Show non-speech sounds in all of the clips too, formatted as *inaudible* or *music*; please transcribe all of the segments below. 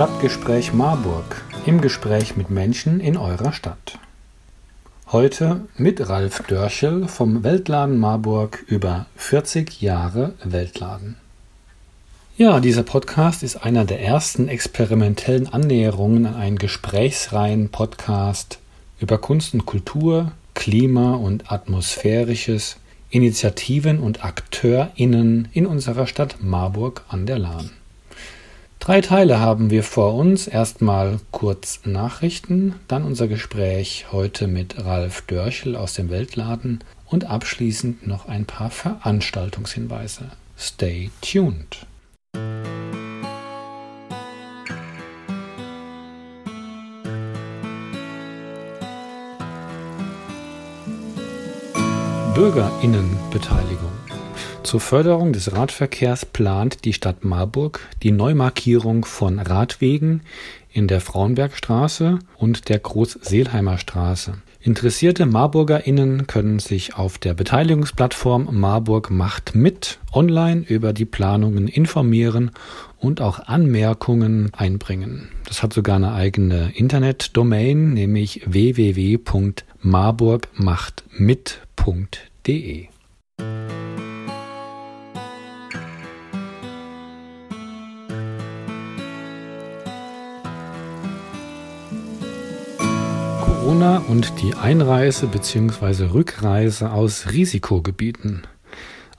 Stadtgespräch Marburg im Gespräch mit Menschen in eurer Stadt. Heute mit Ralf Dörchel vom Weltladen Marburg über 40 Jahre Weltladen. Ja, dieser Podcast ist einer der ersten experimentellen Annäherungen an einen gesprächsreihen Podcast über Kunst und Kultur, Klima und Atmosphärisches, Initiativen und AkteurInnen in unserer Stadt Marburg an der Lahn. Drei Teile haben wir vor uns. Erstmal kurz Nachrichten, dann unser Gespräch heute mit Ralf Dörchel aus dem Weltladen und abschließend noch ein paar Veranstaltungshinweise. Stay tuned! Bürgerinnenbeteiligung zur Förderung des Radverkehrs plant die Stadt Marburg die Neumarkierung von Radwegen in der Frauenbergstraße und der Großseelheimer Straße. Interessierte MarburgerInnen können sich auf der Beteiligungsplattform Marburg macht mit online über die Planungen informieren und auch Anmerkungen einbringen. Das hat sogar eine eigene Internetdomain, nämlich www.marburgmachtmit.de. Corona und die Einreise bzw. Rückreise aus Risikogebieten.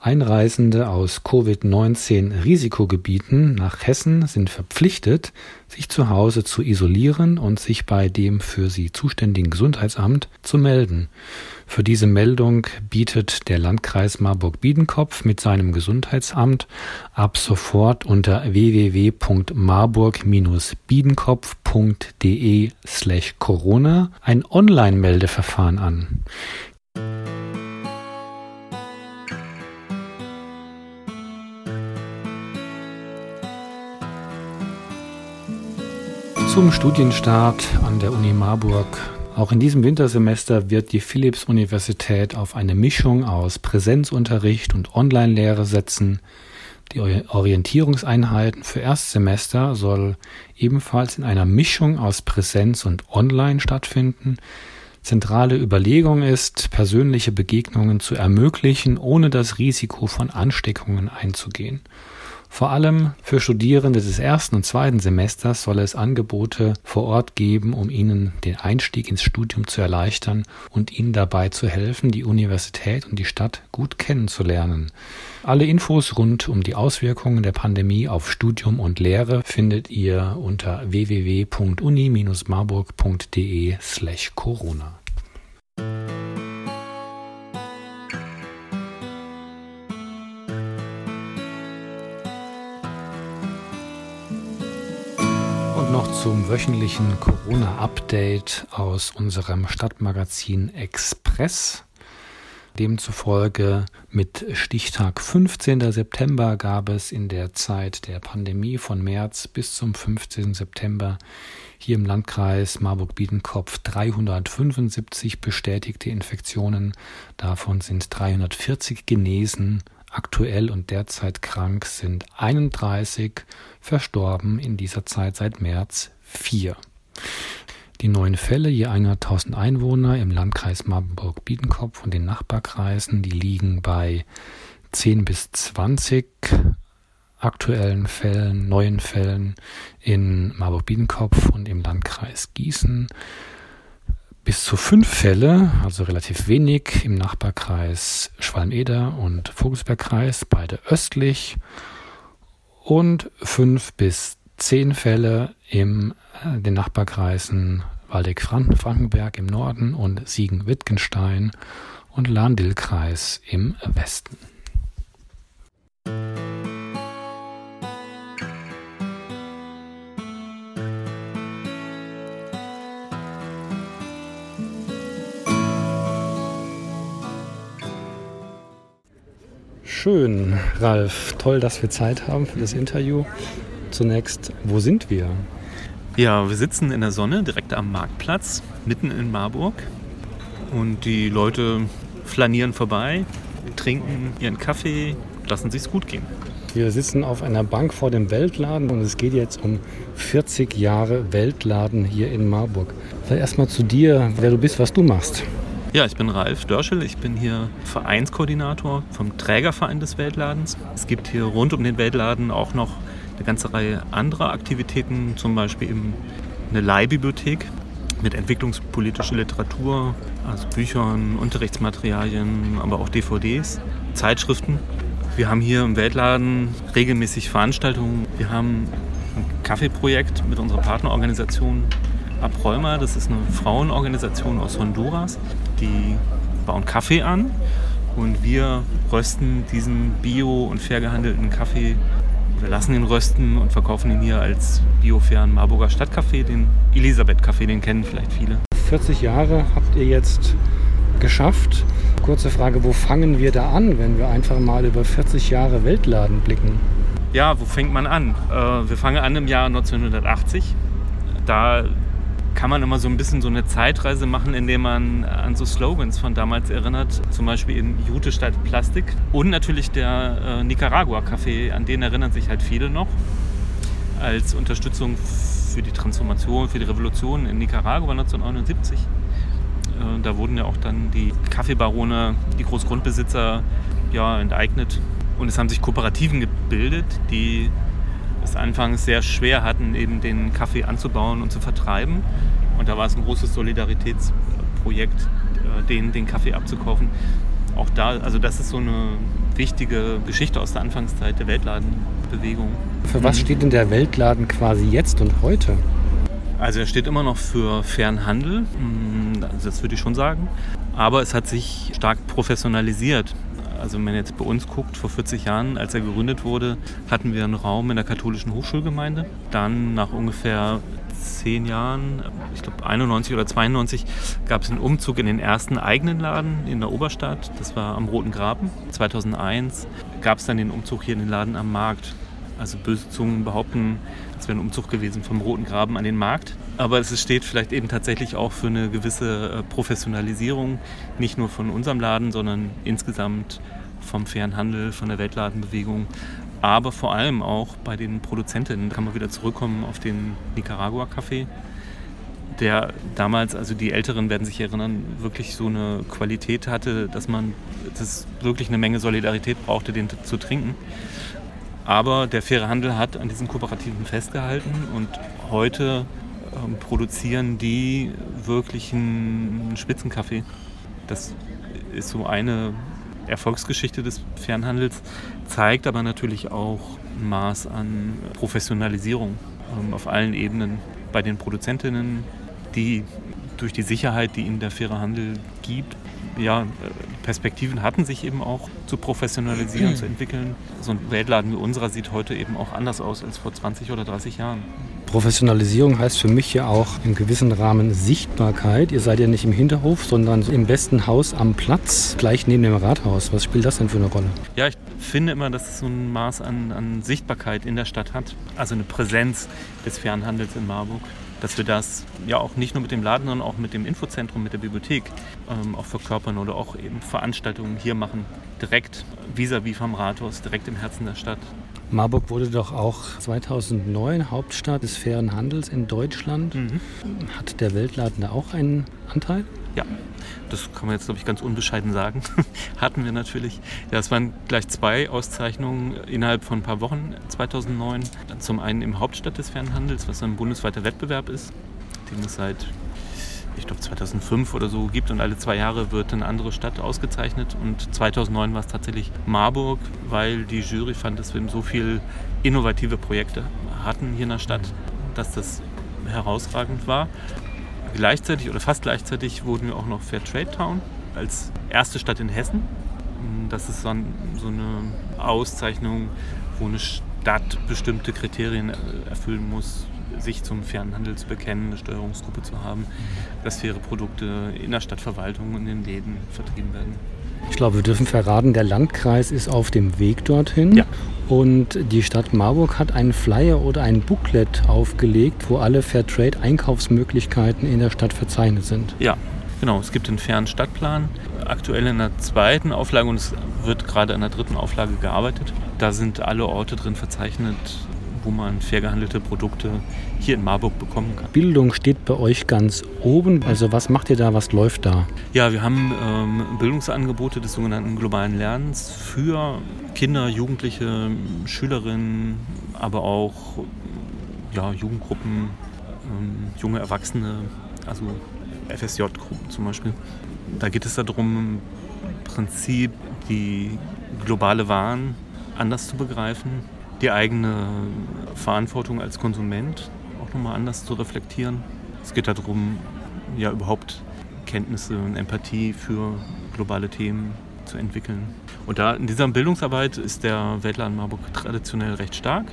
Einreisende aus Covid-19-Risikogebieten nach Hessen sind verpflichtet, sich zu Hause zu isolieren und sich bei dem für sie zuständigen Gesundheitsamt zu melden. Für diese Meldung bietet der Landkreis Marburg-Biedenkopf mit seinem Gesundheitsamt ab sofort unter www.marburg-biedenkopf.de slash Corona ein Online-Meldeverfahren an. Zum Studienstart an der Uni Marburg auch in diesem Wintersemester wird die Philipps-Universität auf eine Mischung aus Präsenzunterricht und Online-Lehre setzen. Die Orientierungseinheiten für Erstsemester soll ebenfalls in einer Mischung aus Präsenz und Online stattfinden. Zentrale Überlegung ist, persönliche Begegnungen zu ermöglichen, ohne das Risiko von Ansteckungen einzugehen. Vor allem für Studierende des ersten und zweiten Semesters soll es Angebote vor Ort geben, um ihnen den Einstieg ins Studium zu erleichtern und ihnen dabei zu helfen, die Universität und die Stadt gut kennenzulernen. Alle Infos rund um die Auswirkungen der Pandemie auf Studium und Lehre findet ihr unter www.uni-marburg.de slash Corona. Zum wöchentlichen Corona-Update aus unserem Stadtmagazin Express. Demzufolge mit Stichtag 15. September gab es in der Zeit der Pandemie von März bis zum 15. September hier im Landkreis Marburg-Biedenkopf 375 bestätigte Infektionen. Davon sind 340 genesen, Aktuell und derzeit krank sind 31, verstorben in dieser Zeit seit März 4. Die neuen Fälle je 100.000 Einwohner im Landkreis Marburg-Biedenkopf und den Nachbarkreisen, die liegen bei 10 bis 20 aktuellen Fällen, neuen Fällen in Marburg-Biedenkopf und im Landkreis Gießen bis zu fünf Fälle, also relativ wenig, im Nachbarkreis Schwalm-Eder und Vogelsbergkreis, beide östlich. Und fünf bis zehn Fälle in äh, den Nachbarkreisen Waldeck-Frankenberg im Norden und Siegen-Wittgenstein und Lahn-Dill-Kreis im Westen. Schön, Ralf. Toll, dass wir Zeit haben für das Interview. Zunächst, wo sind wir? Ja, wir sitzen in der Sonne direkt am Marktplatz, mitten in Marburg. Und die Leute flanieren vorbei, trinken ihren Kaffee, lassen sich's gut gehen. Wir sitzen auf einer Bank vor dem Weltladen und es geht jetzt um 40 Jahre Weltladen hier in Marburg. Erstmal zu dir, wer du bist, was du machst. Ja, ich bin Ralf Dörschel. Ich bin hier Vereinskoordinator vom Trägerverein des Weltladens. Es gibt hier rund um den Weltladen auch noch eine ganze Reihe anderer Aktivitäten, zum Beispiel eben eine Leihbibliothek mit entwicklungspolitischer Literatur, also Büchern, Unterrichtsmaterialien, aber auch DVDs, Zeitschriften. Wir haben hier im Weltladen regelmäßig Veranstaltungen. Wir haben ein Kaffeeprojekt mit unserer Partnerorganisation Abrolma. Das ist eine Frauenorganisation aus Honduras. Die bauen Kaffee an und wir rösten diesen bio- und fair gehandelten Kaffee wir lassen ihn rösten und verkaufen ihn hier als biofairen Marburger Stadtcafé, den Elisabeth-Café, den kennen vielleicht viele. 40 Jahre habt ihr jetzt geschafft. Kurze Frage, wo fangen wir da an, wenn wir einfach mal über 40 Jahre Weltladen blicken? Ja, wo fängt man an? Äh, wir fangen an im Jahr 1980. Da kann man immer so ein bisschen so eine Zeitreise machen, indem man an so Slogans von damals erinnert. Zum Beispiel in Jute statt Plastik. Und natürlich der äh, Nicaragua-Café, an den erinnern sich halt viele noch. Als Unterstützung für die Transformation, für die Revolution in Nicaragua 1979. Äh, da wurden ja auch dann die Kaffeebarone, die Großgrundbesitzer ja, enteignet. Und es haben sich Kooperativen gebildet, die es anfangs sehr schwer hatten, eben den Kaffee anzubauen und zu vertreiben. Und da war es ein großes Solidaritätsprojekt, äh, den, den Kaffee abzukaufen. Auch da, also das ist so eine wichtige Geschichte aus der Anfangszeit der Weltladenbewegung. Für was mhm. steht denn der Weltladen quasi jetzt und heute? Also er steht immer noch für fairen Handel, mm, das würde ich schon sagen. Aber es hat sich stark professionalisiert. Also wenn man jetzt bei uns guckt, vor 40 Jahren, als er gegründet wurde, hatten wir einen Raum in der katholischen Hochschulgemeinde. Dann nach ungefähr zehn Jahren, ich glaube 91 oder 92, gab es einen Umzug in den ersten eigenen Laden in der Oberstadt. Das war am Roten Graben. 2001 gab es dann den Umzug hier in den Laden am Markt. Also böse Zungen behaupten, es wäre ein Umzug gewesen vom Roten Graben an den Markt. Aber es steht vielleicht eben tatsächlich auch für eine gewisse äh, Professionalisierung, nicht nur von unserem Laden, sondern insgesamt vom fairen Handel, von der Weltladenbewegung, aber vor allem auch bei den Produzentinnen. Da kann man wieder zurückkommen auf den Nicaragua-Kaffee, der damals, also die Älteren werden sich erinnern, wirklich so eine Qualität hatte, dass man das wirklich eine Menge Solidarität brauchte, den zu trinken. Aber der faire Handel hat an diesen Kooperativen festgehalten und heute ähm, produzieren die wirklich einen Spitzenkaffee. Das ist so eine Erfolgsgeschichte des Fernhandels, zeigt aber natürlich auch ein Maß an Professionalisierung ähm, auf allen Ebenen bei den Produzentinnen, die durch die Sicherheit, die ihnen der faire Handel gibt, ja, Perspektiven hatten, sich eben auch zu professionalisieren, zu entwickeln. So ein Weltladen wie unserer sieht heute eben auch anders aus als vor 20 oder 30 Jahren. Professionalisierung heißt für mich ja auch im gewissen Rahmen Sichtbarkeit. Ihr seid ja nicht im Hinterhof, sondern im besten Haus am Platz, gleich neben dem Rathaus. Was spielt das denn für eine Rolle? Ja, ich finde immer, dass es so ein Maß an, an Sichtbarkeit in der Stadt hat. Also eine Präsenz des Fernhandels in Marburg dass wir das ja auch nicht nur mit dem Laden, sondern auch mit dem Infozentrum, mit der Bibliothek ähm, auch verkörpern oder auch eben Veranstaltungen hier machen, direkt vis-à-vis -vis vom Rathaus, direkt im Herzen der Stadt. Marburg wurde doch auch 2009 Hauptstadt des fairen Handels in Deutschland. Mhm. Hat der Weltladen da auch einen Anteil? Ja, das kann man jetzt, glaube ich, ganz unbescheiden sagen. *laughs* Hatten wir natürlich. Ja, es waren gleich zwei Auszeichnungen innerhalb von ein paar Wochen 2009. Zum einen im Hauptstadt des Fernhandels, was ein bundesweiter Wettbewerb ist, den es seit ich glaube 2005 oder so gibt und alle zwei Jahre wird eine andere Stadt ausgezeichnet und 2009 war es tatsächlich Marburg, weil die Jury fand, dass wir so viele innovative Projekte hatten hier in der Stadt, dass das herausragend war. Gleichzeitig oder fast gleichzeitig wurden wir auch noch Fair Trade Town als erste Stadt in Hessen. Das ist dann so eine Auszeichnung, wo eine Stadt bestimmte Kriterien erfüllen muss, sich zum fairen Handel zu bekennen, eine Steuerungsgruppe zu haben, dass faire Produkte in der Stadtverwaltung und in den Läden vertrieben werden. Ich glaube, wir dürfen verraten, der Landkreis ist auf dem Weg dorthin. Ja. Und die Stadt Marburg hat einen Flyer oder ein Booklet aufgelegt, wo alle Fairtrade-Einkaufsmöglichkeiten in der Stadt verzeichnet sind. Ja, Genau, es gibt einen fairen Stadtplan, aktuell in der zweiten Auflage und es wird gerade an der dritten Auflage gearbeitet. Da sind alle Orte drin verzeichnet, wo man fair gehandelte Produkte hier in Marburg bekommen kann. Bildung steht bei euch ganz oben. Also was macht ihr da, was läuft da? Ja, wir haben ähm, Bildungsangebote des sogenannten globalen Lernens für Kinder, Jugendliche, Schülerinnen, aber auch ja, Jugendgruppen, ähm, junge Erwachsene, also FSJ-Gruppen zum Beispiel. Da geht es darum, im Prinzip die globale Waren anders zu begreifen, die eigene Verantwortung als Konsument auch nochmal anders zu reflektieren. Es geht darum, ja überhaupt Kenntnisse und Empathie für globale Themen zu entwickeln. Und da in dieser Bildungsarbeit ist der Weltladen Marburg traditionell recht stark.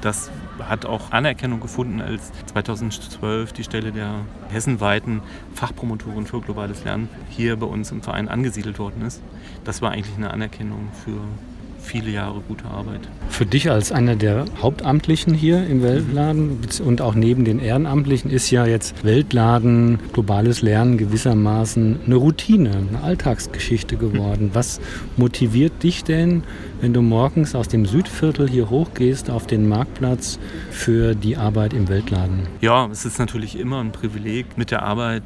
Das hat auch Anerkennung gefunden, als 2012 die Stelle der hessenweiten Fachpromotorin für globales Lernen hier bei uns im Verein angesiedelt worden ist. Das war eigentlich eine Anerkennung für viele Jahre gute Arbeit. Für dich als einer der Hauptamtlichen hier im Weltladen und auch neben den Ehrenamtlichen ist ja jetzt Weltladen, globales Lernen gewissermaßen eine Routine, eine Alltagsgeschichte geworden. Was motiviert dich denn, wenn du morgens aus dem Südviertel hier hochgehst auf den Marktplatz für die Arbeit im Weltladen? Ja, es ist natürlich immer ein Privileg, mit der Arbeit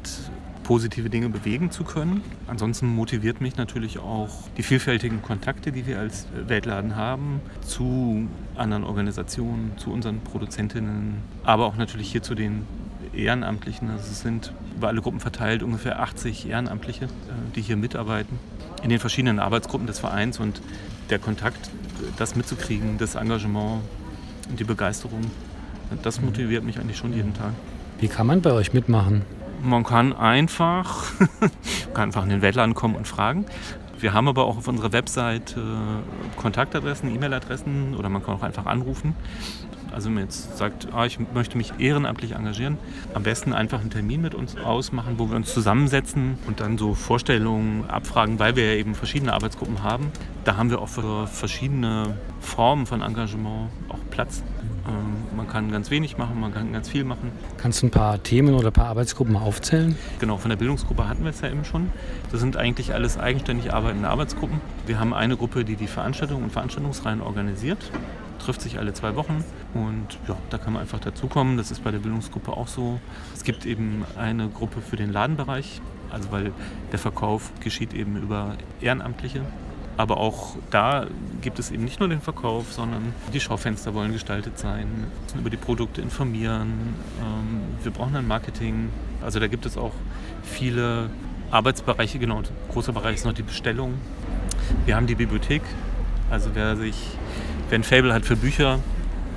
positive Dinge bewegen zu können. Ansonsten motiviert mich natürlich auch die vielfältigen Kontakte, die wir als Weltladen haben, zu anderen Organisationen, zu unseren Produzentinnen, aber auch natürlich hier zu den Ehrenamtlichen. Also es sind über alle Gruppen verteilt ungefähr 80 Ehrenamtliche, äh, die hier mitarbeiten, in den verschiedenen Arbeitsgruppen des Vereins. Und der Kontakt, das mitzukriegen, das Engagement und die Begeisterung, das motiviert mich eigentlich schon jeden Tag. Wie kann man bei euch mitmachen? Man kann einfach, *laughs* kann einfach in den Weltladen kommen und fragen. Wir haben aber auch auf unserer Website äh, Kontaktadressen, E-Mail-Adressen oder man kann auch einfach anrufen. Also wenn man jetzt sagt, ah, ich möchte mich ehrenamtlich engagieren, am besten einfach einen Termin mit uns ausmachen, wo wir uns zusammensetzen und dann so Vorstellungen abfragen, weil wir ja eben verschiedene Arbeitsgruppen haben. Da haben wir auch für verschiedene Formen von Engagement auch Platz. Ähm, man kann ganz wenig machen, man kann ganz viel machen. Kannst du ein paar Themen oder ein paar Arbeitsgruppen mal aufzählen? Genau, von der Bildungsgruppe hatten wir es ja eben schon. Das sind eigentlich alles eigenständig arbeitende Arbeitsgruppen. Wir haben eine Gruppe, die die Veranstaltungen und Veranstaltungsreihen organisiert trifft sich alle zwei Wochen und ja, da kann man einfach dazukommen. Das ist bei der Bildungsgruppe auch so. Es gibt eben eine Gruppe für den Ladenbereich, also weil der Verkauf geschieht eben über Ehrenamtliche. Aber auch da gibt es eben nicht nur den Verkauf, sondern die Schaufenster wollen gestaltet sein, müssen über die Produkte informieren. Ähm, wir brauchen ein Marketing. Also da gibt es auch viele Arbeitsbereiche. Genau, ein großer Bereich ist noch die Bestellung. Wir haben die Bibliothek. Also wer sich, wer ein Fable hat für Bücher,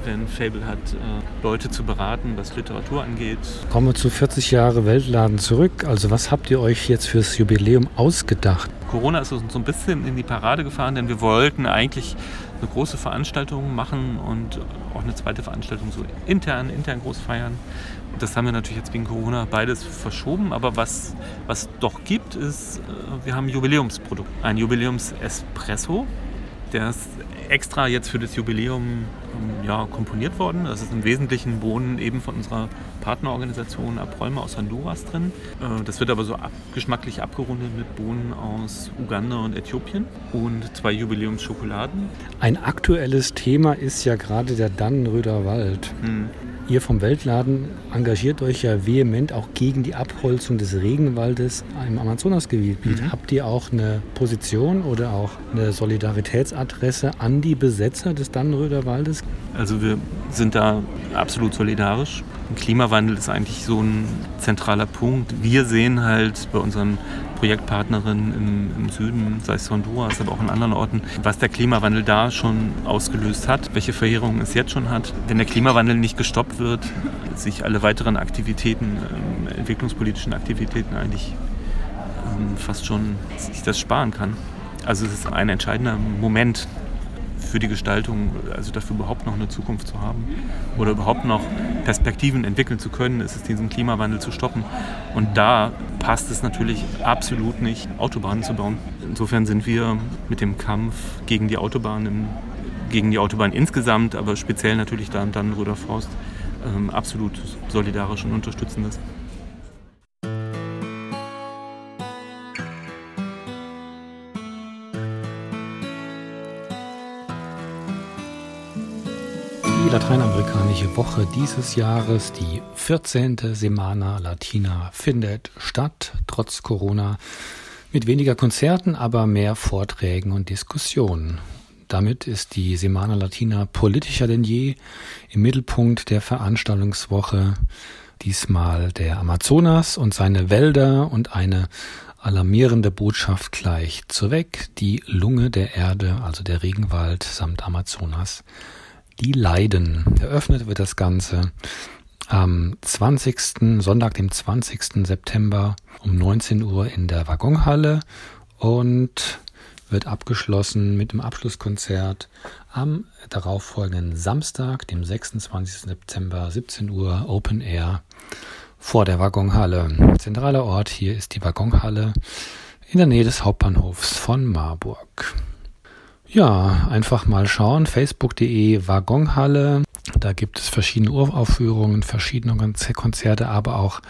wer ein Fable hat, äh, Leute zu beraten, was Literatur angeht. Kommen wir zu 40 Jahre Weltladen zurück. Also was habt ihr euch jetzt fürs Jubiläum ausgedacht? Corona ist uns so ein bisschen in die Parade gefahren, denn wir wollten eigentlich eine große Veranstaltung machen und auch eine zweite Veranstaltung so intern, intern groß feiern. Das haben wir natürlich jetzt wegen Corona beides verschoben, aber was, was doch gibt, ist, äh, wir haben ein Jubiläumsprodukt, ein Jubiläums-Espresso. Der ist extra jetzt für das Jubiläum ja, komponiert worden. Das ist im Wesentlichen Bohnen eben von unserer Partnerorganisation Abräume aus Honduras drin. Äh, das wird aber so ab, geschmacklich abgerundet mit Bohnen aus Uganda und Äthiopien und zwei Jubiläumsschokoladen. Ein aktuelles Thema ist ja gerade der Dannenröder Wald. Hm. Ihr vom Weltladen engagiert euch ja vehement auch gegen die Abholzung des Regenwaldes im Amazonasgebiet. Mhm. Habt ihr auch eine Position oder auch eine Solidaritätsadresse an die Besetzer des Dannenröder Waldes? Also wir sind da absolut solidarisch. Klimawandel ist eigentlich so ein zentraler Punkt. Wir sehen halt bei unseren Projektpartnerinnen im, im, Süden, sei es Honduras, aber auch in anderen Orten, was der Klimawandel da schon ausgelöst hat, welche Verheerungen es jetzt schon hat. Wenn der Klimawandel nicht gestoppt wird, sich alle weiteren Aktivitäten, äh, entwicklungspolitischen Aktivitäten eigentlich äh, fast schon sich das sparen kann. Also es ist ein entscheidender Moment für die Gestaltung, also dafür überhaupt noch eine Zukunft zu haben oder überhaupt noch Perspektiven entwickeln zu können, ist es diesen Klimawandel zu stoppen. Und da passt es natürlich absolut nicht, Autobahnen zu bauen. Insofern sind wir mit dem Kampf gegen die Autobahn, im, gegen die Autobahn insgesamt, aber speziell natürlich da im Dannenröder Forst, ähm, absolut solidarisch und unterstützen das. Die lateinamerikanische Woche dieses Jahres, die 14. Semana Latina, findet statt, trotz Corona, mit weniger Konzerten, aber mehr Vorträgen und Diskussionen. Damit ist die Semana Latina politischer denn je im Mittelpunkt der Veranstaltungswoche. Diesmal der Amazonas und seine Wälder und eine alarmierende Botschaft gleich zuweg. Die Lunge der Erde, also der Regenwald samt Amazonas, die leiden. Eröffnet wird das Ganze am 20. Sonntag, dem 20. September um 19 Uhr in der Waggonhalle und wird abgeschlossen mit dem Abschlusskonzert am darauffolgenden Samstag, dem 26. September, 17 Uhr, Open Air vor der Waggonhalle. Zentraler Ort hier ist die Waggonhalle in der Nähe des Hauptbahnhofs von Marburg. Ja, einfach mal schauen. Facebook.de Waggonhalle. Da gibt es verschiedene Uraufführungen, verschiedene Konzerte, aber auch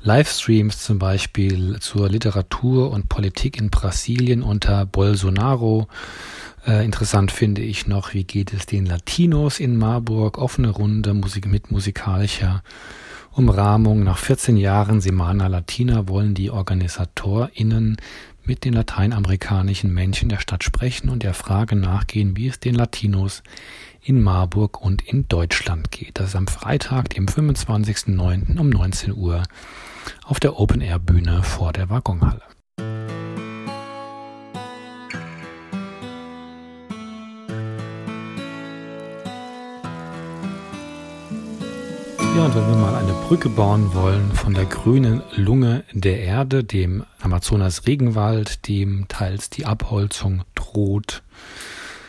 Livestreams zum Beispiel zur Literatur und Politik in Brasilien unter Bolsonaro. Äh, interessant finde ich noch, wie geht es den Latinos in Marburg? Offene Runde Musik mit musikalischer Umrahmung. Nach 14 Jahren Semana Latina wollen die OrganisatorInnen mit den lateinamerikanischen Menschen der Stadt sprechen und der Frage nachgehen, wie es den Latinos in Marburg und in Deutschland geht. Das ist am Freitag, dem 25.09. um 19 Uhr auf der Open-Air-Bühne vor der Waggonhalle. Ja, und wenn wir mal eine Brücke bauen wollen von der grünen Lunge der Erde, dem Amazonas-Regenwald, dem teils die Abholzung droht,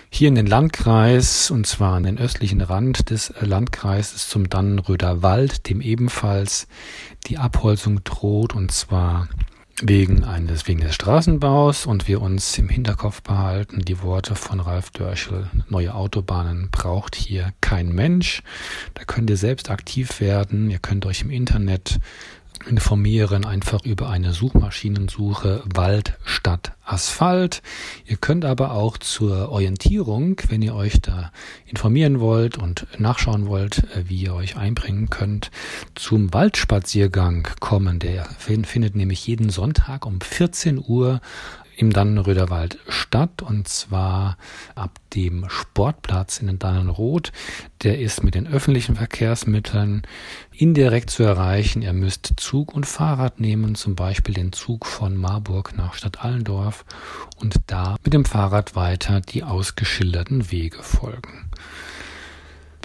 hier in den Landkreis, und zwar an den östlichen Rand des Landkreises zum Dannenröder Wald, dem ebenfalls die Abholzung droht, und zwar wegen eines, wegen des Straßenbaus und wir uns im Hinterkopf behalten die Worte von Ralf Dörschel. Neue Autobahnen braucht hier kein Mensch. Da könnt ihr selbst aktiv werden. Ihr könnt euch im Internet informieren einfach über eine Suchmaschinensuche Wald statt Asphalt. Ihr könnt aber auch zur Orientierung, wenn ihr euch da informieren wollt und nachschauen wollt, äh, wie ihr euch einbringen könnt, zum Waldspaziergang kommen. Der findet nämlich jeden Sonntag um 14 Uhr im Dannenröder statt und zwar ab dem Sportplatz in den Dannenroth. Der ist mit den öffentlichen Verkehrsmitteln indirekt zu erreichen. Ihr müsst Zug und Fahrrad nehmen, zum Beispiel den Zug von Marburg nach Stadt Allendorf und da mit dem Fahrrad weiter die ausgeschilderten Wege folgen.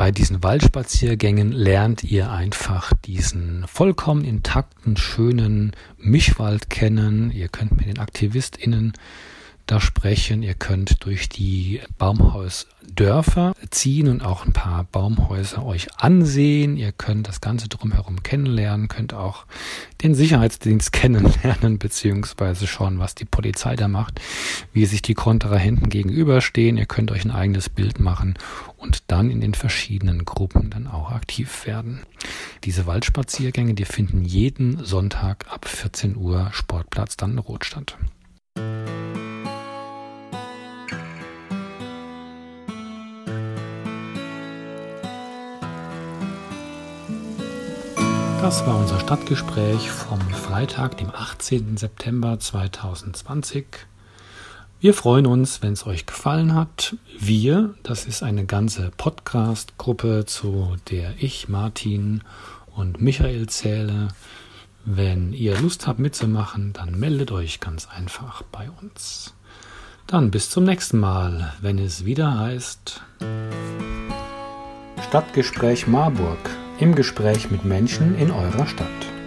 Bei diesen Waldspaziergängen lernt ihr einfach diesen vollkommen intakten, schönen Mischwald kennen. Ihr könnt mit den AktivistInnen da sprechen. Ihr könnt durch die Baumhausdörfer ziehen und auch ein paar Baumhäuser euch ansehen. Ihr könnt das Ganze drumherum kennenlernen, könnt auch den Sicherheitsdienst *laughs* kennenlernen, beziehungsweise schauen, was die Polizei da macht, wie sich die Kontrahenten gegenüberstehen. Ihr könnt euch ein eigenes Bild machen und dann in den verschiedenen Gruppen dann auch aktiv werden. Diese Waldspaziergänge, die finden jeden Sonntag ab 14 Uhr Sportplatz dann Rot statt. Das war unser Stadtgespräch vom Freitag, dem 18. September 2020. Wir freuen uns, wenn es euch gefallen hat. Wir, das ist eine ganze Podcast-Gruppe, zu der ich, Martin und Michael zähle. Wenn ihr Lust habt mitzumachen, dann meldet euch ganz einfach bei uns. Dann bis zum nächsten Mal, wenn es wieder heißt Stadtgespräch Marburg im Gespräch mit Menschen in eurer Stadt.